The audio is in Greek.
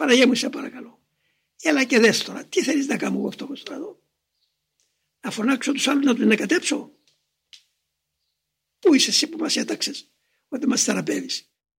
Παραγία μου σε παρακαλώ. Έλα και δες τώρα. Τι θέλεις να κάνω εγώ αυτό το στρατό, Να φωνάξω τους άλλους να τους ανακατέψω. Πού είσαι εσύ που μας έταξες ότι μας θεραπεύεις.